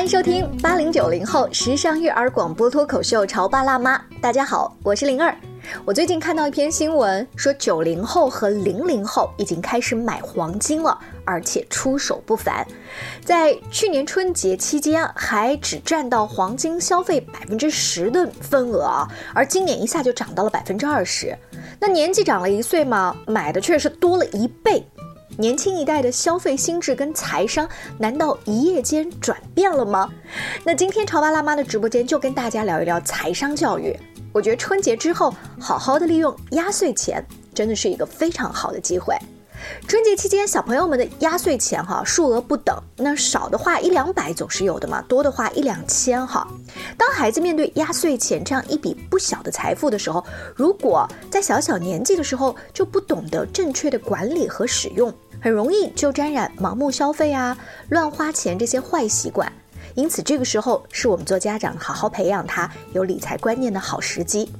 欢迎收听八零九零后时尚育儿广播脱口秀《潮爸辣妈》。大家好，我是灵儿。我最近看到一篇新闻，说九零后和零零后已经开始买黄金了，而且出手不凡。在去年春节期间，还只占到黄金消费百分之十的份额啊，而今年一下就涨到了百分之二十。那年纪长了一岁嘛，买的却是多了一倍。年轻一代的消费心智跟财商，难道一夜间转变了吗？那今天潮爸辣妈的直播间就跟大家聊一聊财商教育。我觉得春节之后好好的利用压岁钱，真的是一个非常好的机会。春节期间，小朋友们的压岁钱哈数额不等，那少的话一两百总是有的嘛，多的话一两千哈。当孩子面对压岁钱这样一笔不小的财富的时候，如果在小小年纪的时候就不懂得正确的管理和使用，很容易就沾染盲目消费啊、乱花钱这些坏习惯。因此，这个时候是我们做家长好好培养他有理财观念的好时机。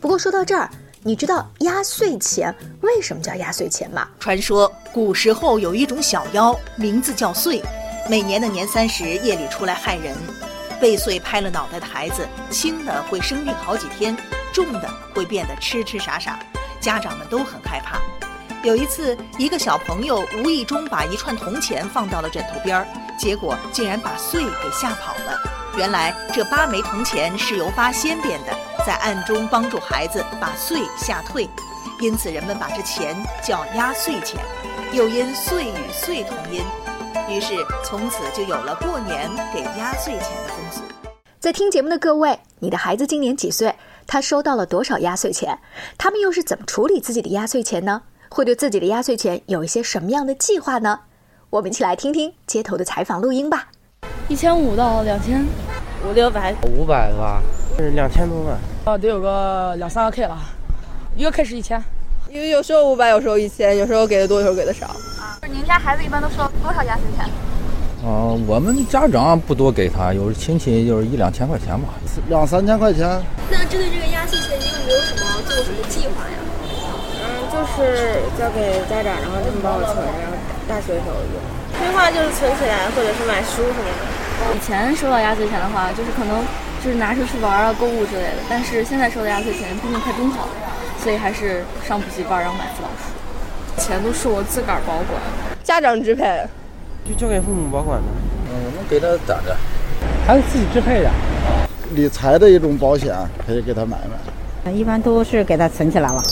不过说到这儿。你知道压岁钱为什么叫压岁钱吗？传说古时候有一种小妖，名字叫岁，每年的年三十夜里出来害人。被岁拍了脑袋的孩子，轻的会生病好几天，重的会变得痴痴傻傻，家长们都很害怕。有一次，一个小朋友无意中把一串铜钱放到了枕头边儿，结果竟然把岁给吓跑了。原来这八枚铜钱是由八仙变的。在暗中帮助孩子把岁吓退，因此人们把这钱叫压岁钱，又因岁与岁同音，于是从此就有了过年给压岁钱的风俗。在听节目的各位，你的孩子今年几岁？他收到了多少压岁钱？他们又是怎么处理自己的压岁钱呢？会对自己的压岁钱有一些什么样的计划呢？我们一起来听听街头的采访录音吧。一千五到两千，五六百，五百吧，是两千多万。啊，得有个两三个 K 了，一个 K 是一千，因为有时候五百，有时候一千，有时候给的多，有时候给的少。啊，你们家孩子一般都收多少压岁钱？啊，我们家长不多给他，有亲戚就是一两千块钱吧，两三千块钱。那针对这个压岁钱，你有没有什么做什么计划呀？嗯，就是交给家长，然后他们帮我存，然后大学的时候用。规划就是存起来，或者是买书什么的。以前收到压岁钱的话，就是可能。就是拿出去玩啊、购物之类的，但是现在收的压岁钱毕竟快中考了，所以还是上补习班，然后买辅导书。钱都是我自个儿保管，家长支配，就交给父母保管的。嗯，我们给他咋着，还是自己支配的。理财的一种保险，可以给他买买。一般都是给他存起来了。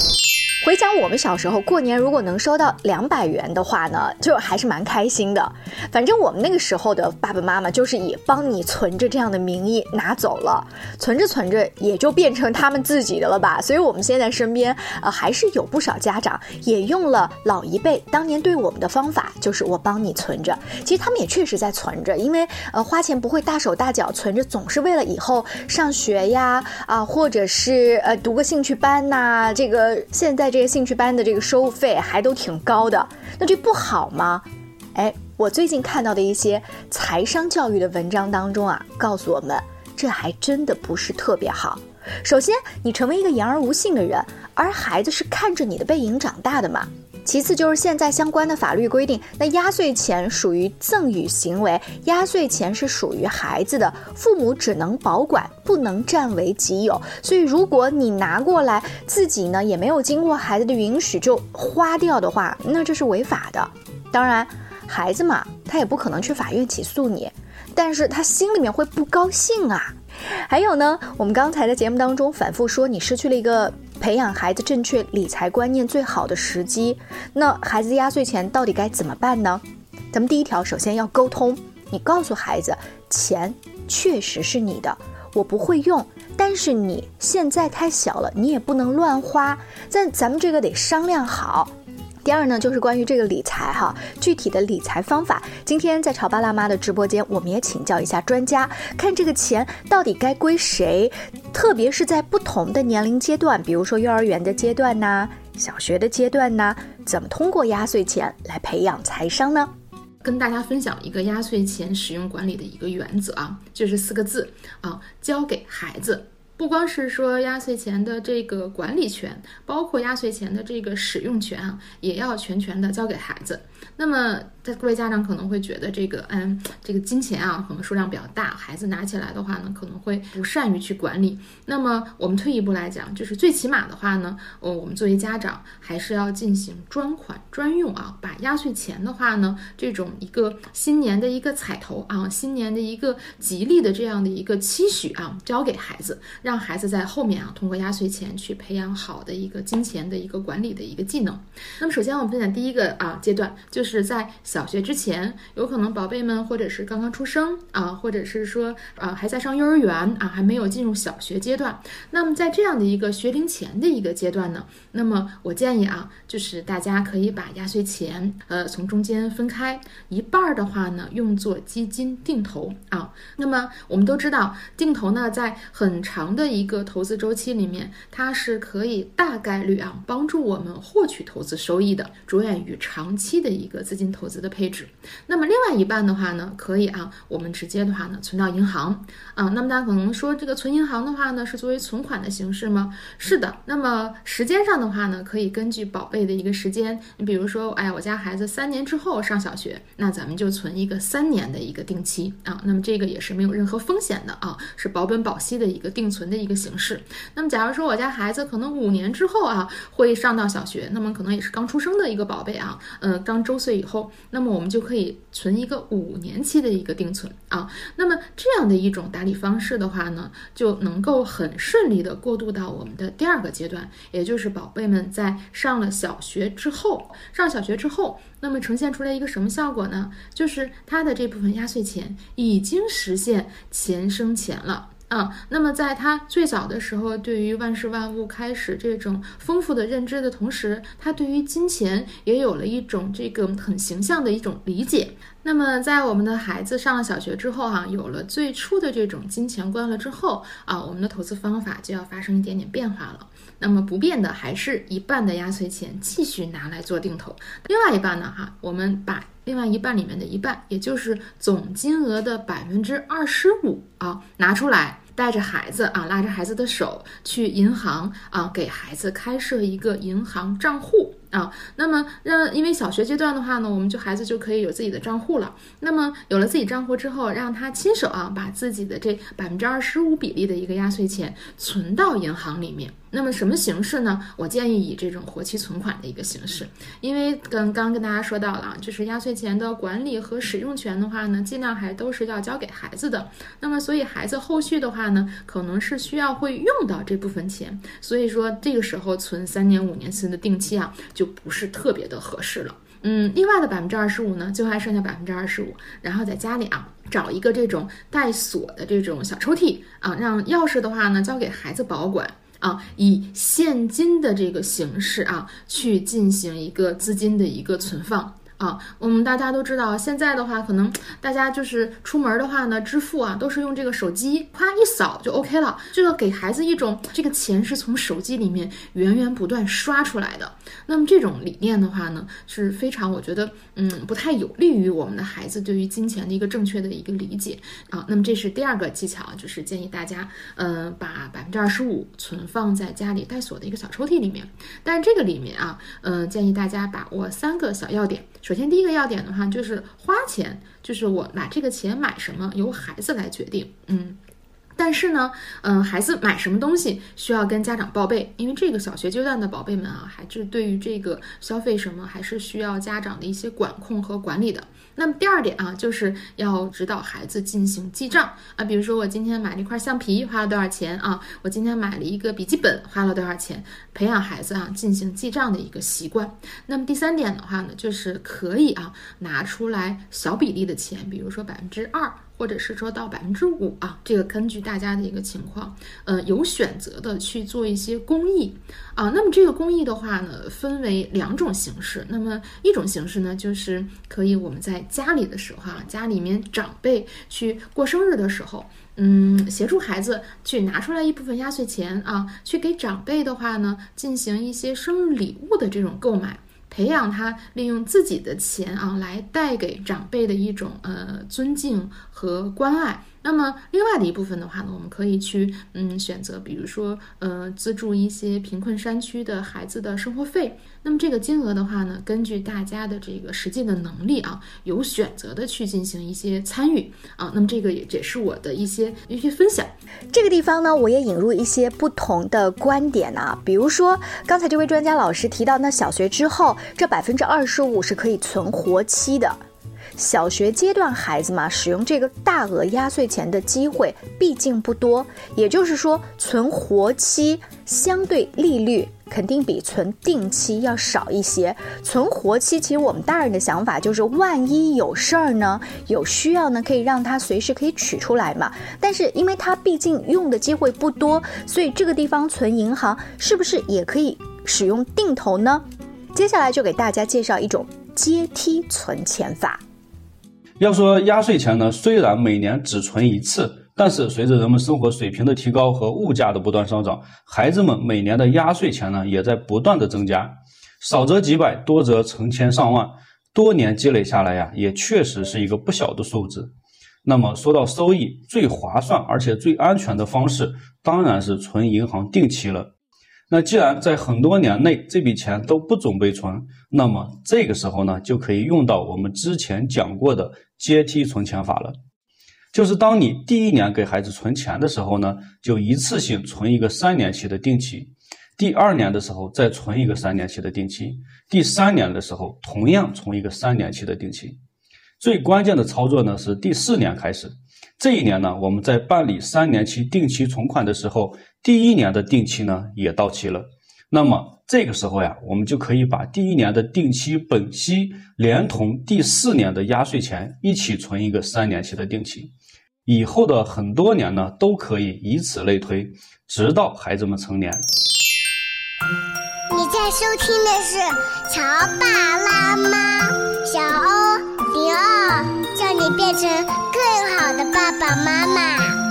回想我们小时候过年，如果能收到两百元的话呢，就还是蛮开心的。反正我们那个时候的爸爸妈妈就是以帮你存着这样的名义拿走了，存着存着也就变成他们自己的了吧。所以我们现在身边呃还是有不少家长也用了老一辈当年对我们的方法，就是我帮你存着。其实他们也确实在存着，因为呃花钱不会大手大脚，存着总是为了以后上学呀啊，或者是呃读个兴趣班呐。这个现在。这些兴趣班的这个收费还都挺高的，那这不好吗？哎，我最近看到的一些财商教育的文章当中啊，告诉我们，这还真的不是特别好。首先，你成为一个言而无信的人，而孩子是看着你的背影长大的嘛。其次就是现在相关的法律规定，那压岁钱属于赠与行为，压岁钱是属于孩子的，父母只能保管，不能占为己有。所以如果你拿过来自己呢，也没有经过孩子的允许就花掉的话，那这是违法的。当然，孩子嘛，他也不可能去法院起诉你，但是他心里面会不高兴啊。还有呢，我们刚才在节目当中反复说，你失去了一个。培养孩子正确理财观念最好的时机，那孩子压岁钱到底该怎么办呢？咱们第一条，首先要沟通，你告诉孩子，钱确实是你的，我不会用，但是你现在太小了，你也不能乱花，但咱们这个得商量好。第二呢，就是关于这个理财哈，具体的理财方法。今天在潮爸辣妈的直播间，我们也请教一下专家，看这个钱到底该归谁，特别是在不同的年龄阶段，比如说幼儿园的阶段呐，小学的阶段呐，怎么通过压岁钱来培养财商呢？跟大家分享一个压岁钱使用管理的一个原则啊，就是四个字啊，交给孩子，不光是说压岁钱的这个管理权，包括压岁钱的这个使用权啊，也要全权的交给孩子。那么，在各位家长可能会觉得这个，嗯，这个金钱啊，可能数量比较大，孩子拿起来的话呢，可能会不善于去管理。那么，我们退一步来讲，就是最起码的话呢，呃，我们作为家长还是要进行专款专用啊，把压岁钱的话呢，这种一个新年的一个彩头啊，新年的一个吉利的这样的一个期许啊，交给孩子。让孩子在后面啊，通过压岁钱去培养好的一个金钱的一个管理的一个技能。那么，首先我们分享第一个啊阶段，就是在小学之前，有可能宝贝们或者是刚刚出生啊，或者是说啊还在上幼儿园啊，还没有进入小学阶段。那么在这样的一个学龄前的一个阶段呢，那么我建议啊，就是大家可以把压岁钱呃从中间分开，一半的话呢用作基金定投啊。那么我们都知道，定投呢在很长的一个投资周期里面，它是可以大概率啊帮助我们获取投资收益的，着眼于长期的一个资金投资的配置。那么另外一半的话呢，可以啊，我们直接的话呢存到银行啊。那么大家可能说，这个存银行的话呢，是作为存款的形式吗？是的。那么时间上的话呢，可以根据宝贝的一个时间，你比如说，哎，我家孩子三年之后上小学，那咱们就存一个三年的一个定期啊。那么这个也是没有任何风险的啊，是保本保息的一个定存。的一个形式。那么，假如说我家孩子可能五年之后啊会上到小学，那么可能也是刚出生的一个宝贝啊，呃，刚周岁以后，那么我们就可以存一个五年期的一个定存啊。那么这样的一种打理方式的话呢，就能够很顺利的过渡到我们的第二个阶段，也就是宝贝们在上了小学之后，上小学之后，那么呈现出来一个什么效果呢？就是他的这部分压岁钱已经实现钱生钱了。啊，那么在他最早的时候，对于万事万物开始这种丰富的认知的同时，他对于金钱也有了一种这个很形象的一种理解。那么在我们的孩子上了小学之后，哈，有了最初的这种金钱观了之后，啊，我们的投资方法就要发生一点点变化了。那么不变的还是一半的压岁钱继续拿来做定投，另外一半呢，哈，我们把另外一半里面的一半，也就是总金额的百分之二十五啊，拿出来。带着孩子啊，拉着孩子的手去银行啊，给孩子开设一个银行账户。啊，那么让因为小学阶段的话呢，我们就孩子就可以有自己的账户了。那么有了自己账户之后，让他亲手啊把自己的这百分之二十五比例的一个压岁钱存到银行里面。那么什么形式呢？我建议以这种活期存款的一个形式，因为跟刚跟大家说到了，就是压岁钱的管理和使用权的话呢，尽量还都是要交给孩子的。那么所以孩子后续的话呢，可能是需要会用到这部分钱，所以说这个时候存三年五年期的定期啊。就不是特别的合适了，嗯，另外的百分之二十五呢，就还剩下百分之二十五，然后在家里啊找一个这种带锁的这种小抽屉啊，让钥匙的话呢交给孩子保管啊，以现金的这个形式啊去进行一个资金的一个存放。啊，我们大家都知道，现在的话，可能大家就是出门的话呢，支付啊，都是用这个手机，夸一扫就 OK 了。这个给孩子一种，这个钱是从手机里面源源不断刷出来的。那么这种理念的话呢，是非常，我觉得，嗯，不太有利于我们的孩子对于金钱的一个正确的一个理解啊。那么这是第二个技巧，就是建议大家，嗯，把百分之二十五存放在家里带锁的一个小抽屉里面。但是这个里面啊，嗯，建议大家把握三个小要点。首先，第一个要点的话，就是花钱，就是我拿这个钱买什么，由孩子来决定。嗯。但是呢，嗯，孩子买什么东西需要跟家长报备，因为这个小学阶段的宝贝们啊，还是对于这个消费什么还是需要家长的一些管控和管理的。那么第二点啊，就是要指导孩子进行记账啊，比如说我今天买了一块橡皮花了多少钱啊，我今天买了一个笔记本花了多少钱，培养孩子啊进行记账的一个习惯。那么第三点的话呢，就是可以啊拿出来小比例的钱，比如说百分之二。或者是说到百分之五啊，这个根据大家的一个情况，呃，有选择的去做一些公益啊。那么这个公益的话呢，分为两种形式。那么一种形式呢，就是可以我们在家里的时候啊，家里面长辈去过生日的时候，嗯，协助孩子去拿出来一部分压岁钱啊，去给长辈的话呢，进行一些生日礼物的这种购买。培养他利用自己的钱啊，来带给长辈的一种呃尊敬和关爱。那么另外的一部分的话呢，我们可以去嗯选择，比如说呃资助一些贫困山区的孩子的生活费。那么这个金额的话呢，根据大家的这个实际的能力啊，有选择的去进行一些参与啊。那么这个也也是我的一些一些分享。这个地方呢，我也引入一些不同的观点啊，比如说刚才这位专家老师提到，那小学之后这百分之二十五是可以存活期的。小学阶段孩子嘛，使用这个大额压岁钱的机会毕竟不多，也就是说，存活期相对利率肯定比存定期要少一些。存活期其实我们大人的想法就是，万一有事儿呢，有需要呢，可以让他随时可以取出来嘛。但是因为他毕竟用的机会不多，所以这个地方存银行是不是也可以使用定投呢？接下来就给大家介绍一种阶梯存钱法。要说压岁钱呢，虽然每年只存一次，但是随着人们生活水平的提高和物价的不断上涨，孩子们每年的压岁钱呢也在不断的增加，少则几百，多则成千上万，多年积累下来呀，也确实是一个不小的数字。那么说到收益，最划算而且最安全的方式，当然是存银行定期了。那既然在很多年内这笔钱都不准备存，那么这个时候呢，就可以用到我们之前讲过的阶梯存钱法了。就是当你第一年给孩子存钱的时候呢，就一次性存一个三年期的定期；第二年的时候再存一个三年期的定期；第三年的时候同样存一个三年期的定期。最关键的操作呢是第四年开始。这一年呢，我们在办理三年期定期存款的时候，第一年的定期呢也到期了。那么这个时候呀，我们就可以把第一年的定期本息连同第四年的压岁钱一起存一个三年期的定期。以后的很多年呢，都可以以此类推，直到孩子们成年。你在收听的是《乔爸拉妈》，小欧零二，叫你变成。更好的爸爸妈妈。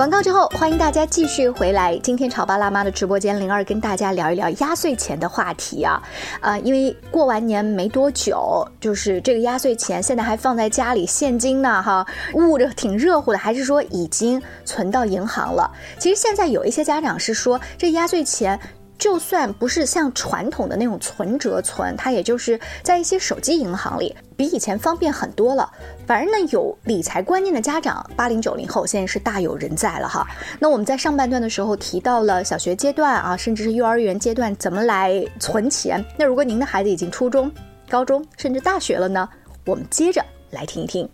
广告之后，欢迎大家继续回来。今天潮爸辣妈的直播间，灵儿跟大家聊一聊压岁钱的话题啊。呃，因为过完年没多久，就是这个压岁钱现在还放在家里现金呢，哈，捂着挺热乎的，还是说已经存到银行了？其实现在有一些家长是说，这压岁钱。就算不是像传统的那种存折存，它也就是在一些手机银行里，比以前方便很多了。反正呢，有理财观念的家长，八零九零后现在是大有人在了哈。那我们在上半段的时候提到了小学阶段啊，甚至是幼儿园阶段怎么来存钱。那如果您的孩子已经初中、高中甚至大学了呢？我们接着来听一听。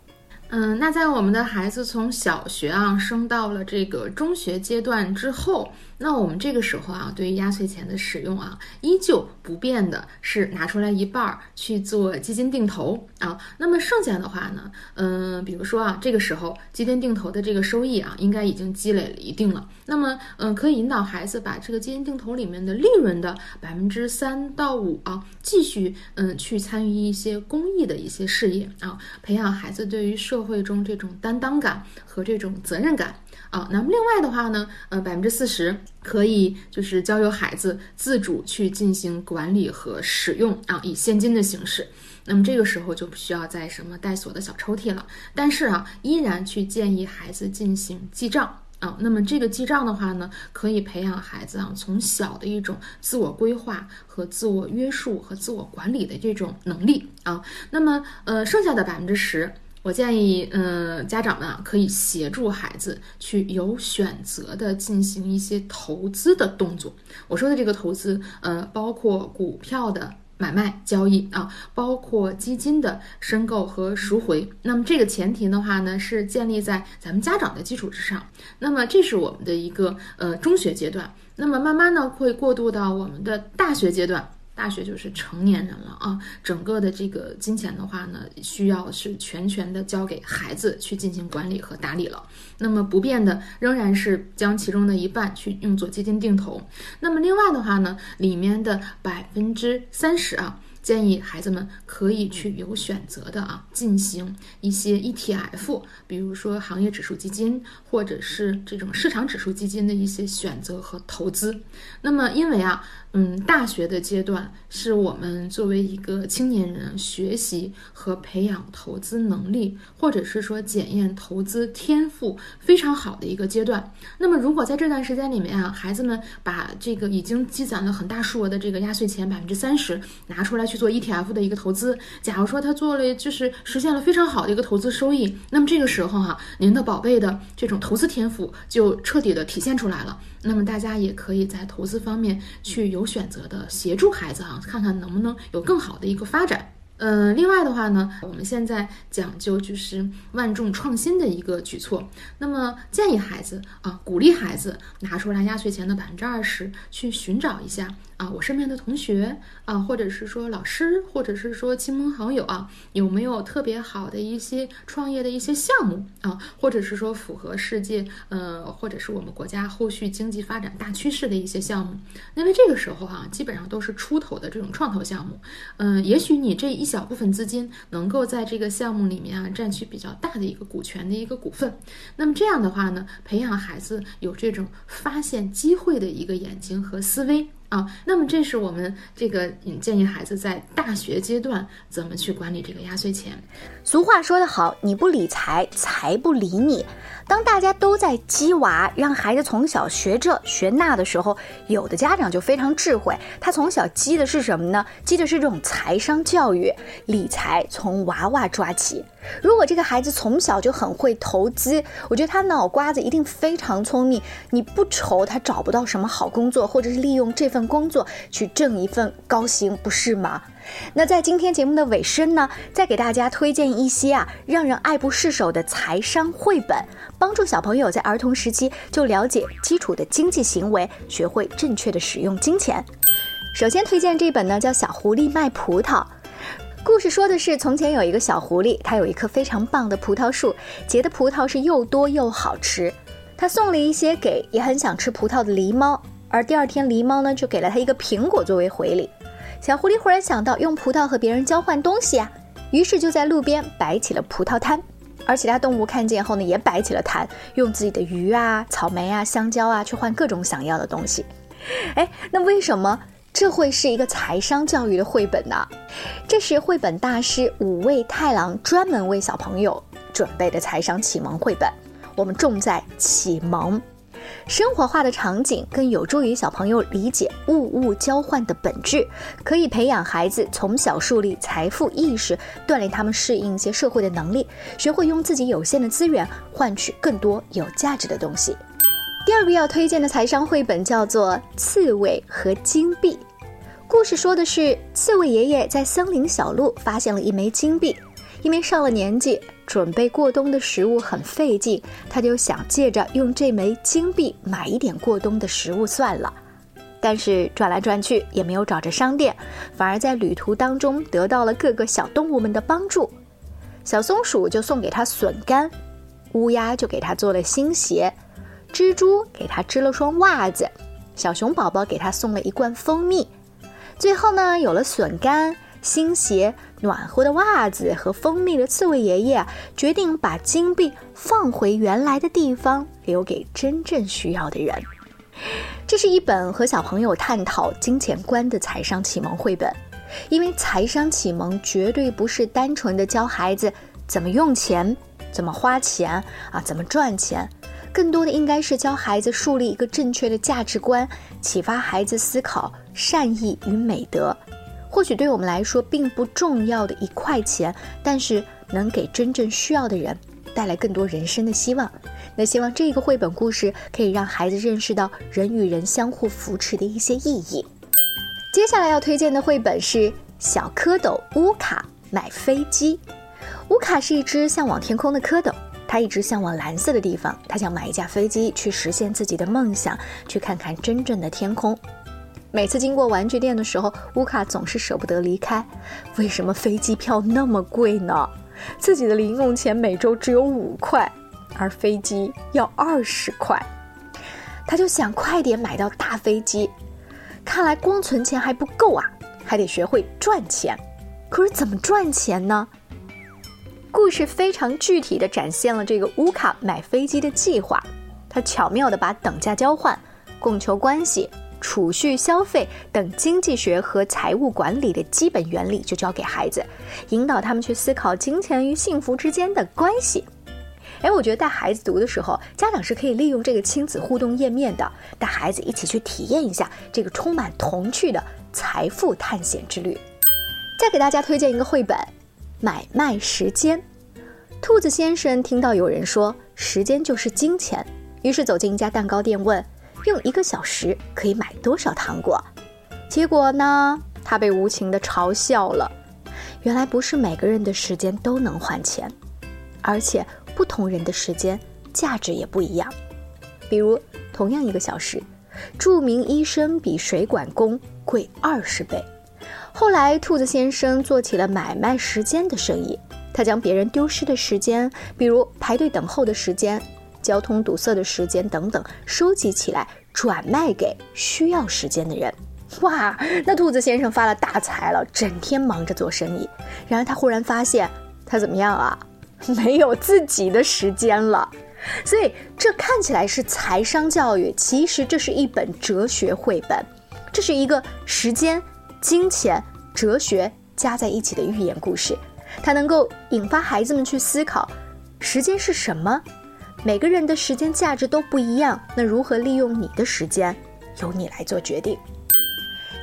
嗯，那在我们的孩子从小学啊升到了这个中学阶段之后。那我们这个时候啊，对于压岁钱的使用啊，依旧不变的是拿出来一半儿去做基金定投啊。那么剩下的话呢，嗯，比如说啊，这个时候基金定投的这个收益啊，应该已经积累了一定了。那么，嗯，可以引导孩子把这个基金定投里面的利润的百分之三到五啊，继续嗯去参与一些公益的一些事业啊，培养孩子对于社会中这种担当感和这种责任感。啊，那么另外的话呢，呃，百分之四十可以就是交由孩子自主去进行管理和使用啊，以现金的形式。那么这个时候就不需要再什么带锁的小抽屉了，但是啊，依然去建议孩子进行记账啊。那么这个记账的话呢，可以培养孩子啊从小的一种自我规划和自我约束和自我管理的这种能力啊。那么呃，剩下的百分之十。我建议，嗯，家长们啊，可以协助孩子去有选择的进行一些投资的动作。我说的这个投资，呃，包括股票的买卖交易啊，包括基金的申购和赎回。那么这个前提的话呢，是建立在咱们家长的基础之上。那么这是我们的一个呃中学阶段。那么慢慢呢，会过渡到我们的大学阶段。大学就是成年人了啊，整个的这个金钱的话呢，需要是全权的交给孩子去进行管理和打理了。那么不变的仍然是将其中的一半去用作基金定投。那么另外的话呢，里面的百分之三十啊。建议孩子们可以去有选择的啊，进行一些 ETF，比如说行业指数基金，或者是这种市场指数基金的一些选择和投资。那么，因为啊，嗯，大学的阶段是我们作为一个青年人学习和培养投资能力，或者是说检验投资天赋非常好的一个阶段。那么，如果在这段时间里面啊，孩子们把这个已经积攒了很大数额的这个压岁钱百分之三十拿出来去做 ETF 的一个投资，假如说他做了就是实现了非常好的一个投资收益，那么这个时候哈，您的宝贝的这种投资天赋就彻底的体现出来了。那么大家也可以在投资方面去有选择的协助孩子啊，看看能不能有更好的一个发展。呃，另外的话呢，我们现在讲究就是万众创新的一个举措。那么建议孩子啊，鼓励孩子拿出来压岁钱的百分之二十，去寻找一下啊，我身边的同学啊，或者是说老师，或者是说亲朋好友啊，有没有特别好的一些创业的一些项目啊，或者是说符合世界呃，或者是我们国家后续经济发展大趋势的一些项目。因为这个时候哈，基本上都是出头的这种创投项目。嗯，也许你这一。小部分资金能够在这个项目里面啊占取比较大的一个股权的一个股份，那么这样的话呢，培养孩子有这种发现机会的一个眼睛和思维。啊，那么这是我们这个建议孩子在大学阶段怎么去管理这个压岁钱。俗话说得好，你不理财，财不理你。当大家都在鸡娃，让孩子从小学这学那的时候，有的家长就非常智慧，他从小积的是什么呢？积的是这种财商教育，理财从娃娃抓起。如果这个孩子从小就很会投资，我觉得他脑瓜子一定非常聪明。你不愁他找不到什么好工作，或者是利用这份工作去挣一份高薪，不是吗？那在今天节目的尾声呢，再给大家推荐一些啊让人爱不释手的财商绘本，帮助小朋友在儿童时期就了解基础的经济行为，学会正确的使用金钱。首先推荐这本呢，叫《小狐狸卖葡萄》。故事说的是，从前有一个小狐狸，它有一棵非常棒的葡萄树，结的葡萄是又多又好吃。它送了一些给也很想吃葡萄的狸猫，而第二天狸猫呢就给了它一个苹果作为回礼。小狐狸忽然想到用葡萄和别人交换东西啊，于是就在路边摆起了葡萄摊，而其他动物看见后呢，也摆起了摊，用自己的鱼啊、草莓啊、香蕉啊去换各种想要的东西。哎，那为什么这会是一个财商教育的绘本呢？这是绘本大师五味太郎专门为小朋友准备的财商启蒙绘本，我们重在启蒙。生活化的场景更有助于小朋友理解物物交换的本质，可以培养孩子从小树立财富意识，锻炼他们适应一些社会的能力，学会用自己有限的资源换取更多有价值的东西。第二个要推荐的财商绘本叫做《刺猬和金币》，故事说的是刺猬爷爷在森林小路发现了一枚金币。因为上了年纪，准备过冬的食物很费劲，他就想借着用这枚金币买一点过冬的食物算了。但是转来转去也没有找着商店，反而在旅途当中得到了各个小动物们的帮助。小松鼠就送给他笋干，乌鸦就给他做了新鞋，蜘蛛给他织了双袜子，小熊宝宝给他送了一罐蜂蜜。最后呢，有了笋干。新鞋、暖和的袜子和蜂蜜的刺猬爷爷，决定把金币放回原来的地方，留给真正需要的人。这是一本和小朋友探讨金钱观的财商启蒙绘本，因为财商启蒙绝对不是单纯的教孩子怎么用钱、怎么花钱啊、怎么赚钱，更多的应该是教孩子树立一个正确的价值观，启发孩子思考善意与美德。或许对我们来说并不重要的一块钱，但是能给真正需要的人带来更多人生的希望。那希望这个绘本故事可以让孩子认识到人与人相互扶持的一些意义。接下来要推荐的绘本是《小蝌蚪乌卡买飞机》。乌卡是一只向往天空的蝌蚪，他一直向往蓝色的地方，他想买一架飞机去实现自己的梦想，去看看真正的天空。每次经过玩具店的时候，乌卡总是舍不得离开。为什么飞机票那么贵呢？自己的零用钱每周只有五块，而飞机要二十块。他就想快点买到大飞机。看来光存钱还不够啊！还得学会赚钱。可是怎么赚钱呢？故事非常具体地展现了这个乌卡买飞机的计划。他巧妙地把等价交换、供求关系、储蓄、消费等经济学和财务管理的基本原理就教给孩子，引导他们去思考金钱与幸福之间的关系。哎，我觉得带孩子读的时候，家长是可以利用这个亲子互动页面的，带孩子一起去体验一下这个充满童趣的财富探险之旅。再给大家推荐一个绘本。买卖时间，兔子先生听到有人说时间就是金钱，于是走进一家蛋糕店，问用一个小时可以买多少糖果。结果呢，他被无情的嘲笑了。原来不是每个人的时间都能换钱，而且不同人的时间价值也不一样。比如同样一个小时，著名医生比水管工贵二十倍。后来，兔子先生做起了买卖时间的生意。他将别人丢失的时间，比如排队等候的时间、交通堵塞的时间等等，收集起来转卖给需要时间的人。哇，那兔子先生发了大财了，整天忙着做生意。然而，他忽然发现，他怎么样啊？没有自己的时间了。所以，这看起来是财商教育，其实这是一本哲学绘本。这是一个时间。金钱、哲学加在一起的寓言故事，它能够引发孩子们去思考：时间是什么？每个人的时间价值都不一样，那如何利用你的时间，由你来做决定。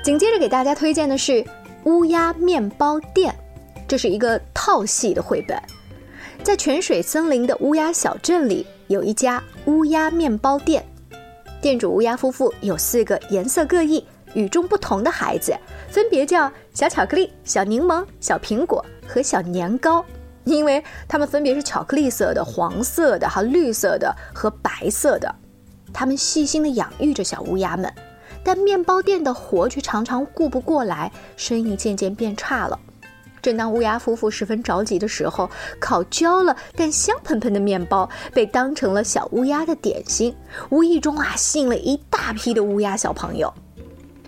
紧接着给大家推荐的是《乌鸦面包店》，这是一个套系的绘本。在泉水森林的乌鸦小镇里，有一家乌鸦面包店，店主乌鸦夫妇有四个颜色各异。与众不同的孩子，分别叫小巧克力、小柠檬、小苹果和小年糕，因为它们分别是巧克力色的、黄色的、哈绿色的和白色的。他们细心地养育着小乌鸦们，但面包店的活却常常顾不过来，生意渐渐变差了。正当乌鸦夫妇十分着急的时候，烤焦了但香喷喷的面包被当成了小乌鸦的点心，无意中啊吸引了一大批的乌鸦小朋友。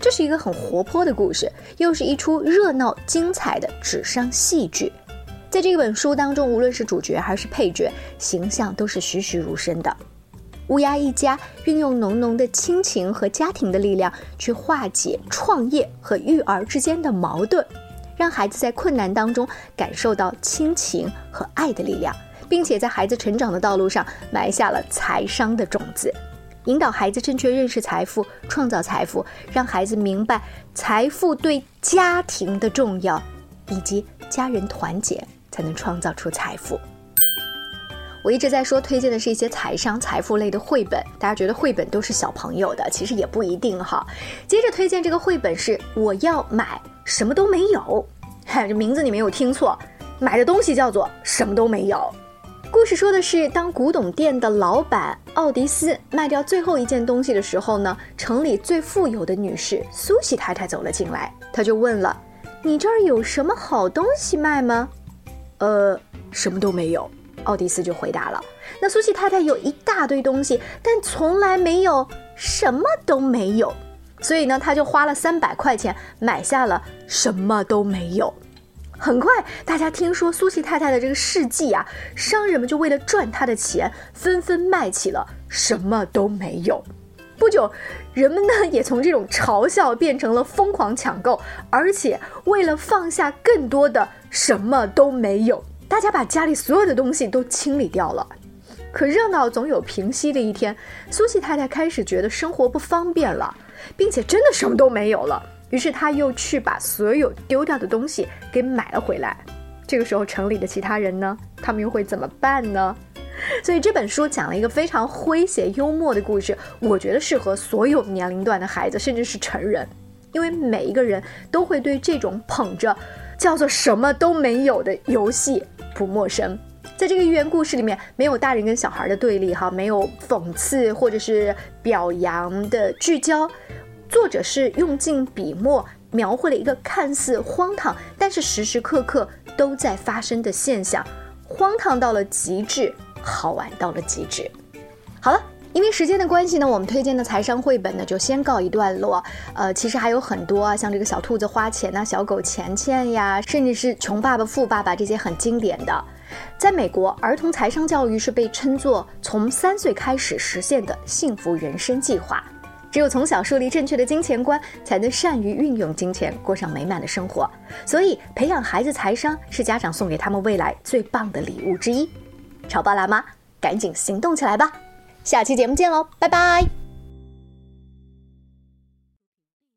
这是一个很活泼的故事，又是一出热闹精彩的纸上戏剧。在这本书当中，无论是主角还是配角，形象都是栩栩如生的。乌鸦一家运用浓浓的亲情和家庭的力量，去化解创业和育儿之间的矛盾，让孩子在困难当中感受到亲情和爱的力量，并且在孩子成长的道路上埋下了财商的种子。引导孩子正确认识财富，创造财富，让孩子明白财富对家庭的重要，以及家人团结才能创造出财富。我一直在说推荐的是一些财商、财富类的绘本，大家觉得绘本都是小朋友的，其实也不一定哈。接着推荐这个绘本是我要买什么都没有，嗨，这名字你没有听错，买的东西叫做什么都没有。故事说的是，当古董店的老板奥迪斯卖掉最后一件东西的时候呢，城里最富有的女士苏西太太走了进来，他就问了：“你这儿有什么好东西卖吗？”“呃，什么都没有。”奥迪斯就回答了。那苏西太太有一大堆东西，但从来没有什么都没有，所以呢，他就花了三百块钱买下了什么都没有。很快，大家听说苏西太太的这个事迹啊，商人们就为了赚她的钱，纷纷卖起了什么都没有。不久，人们呢也从这种嘲笑变成了疯狂抢购，而且为了放下更多的什么都没有，大家把家里所有的东西都清理掉了。可热闹总有平息的一天，苏西太太开始觉得生活不方便了，并且真的什么都没有了。于是他又去把所有丢掉的东西给买了回来。这个时候，城里的其他人呢？他们又会怎么办呢？所以这本书讲了一个非常诙谐幽默的故事，我觉得适合所有年龄段的孩子，甚至是成人，因为每一个人都会对这种捧着叫做什么都没有的游戏不陌生。在这个寓言故事里面，没有大人跟小孩的对立，哈，没有讽刺或者是表扬的聚焦。作者是用尽笔墨描绘了一个看似荒唐，但是时时刻刻都在发生的现象，荒唐到了极致，好玩到了极致。好了，因为时间的关系呢，我们推荐的财商绘本呢就先告一段落。呃，其实还有很多啊，像这个小兔子花钱呐、小狗钱钱呀，甚至是穷爸爸富爸爸这些很经典的。在美国，儿童财商教育是被称作从三岁开始实现的幸福人生计划。只有从小树立正确的金钱观，才能善于运用金钱，过上美满的生活。所以，培养孩子财商是家长送给他们未来最棒的礼物之一。潮爸辣妈，赶紧行动起来吧！下期节目见喽，拜拜。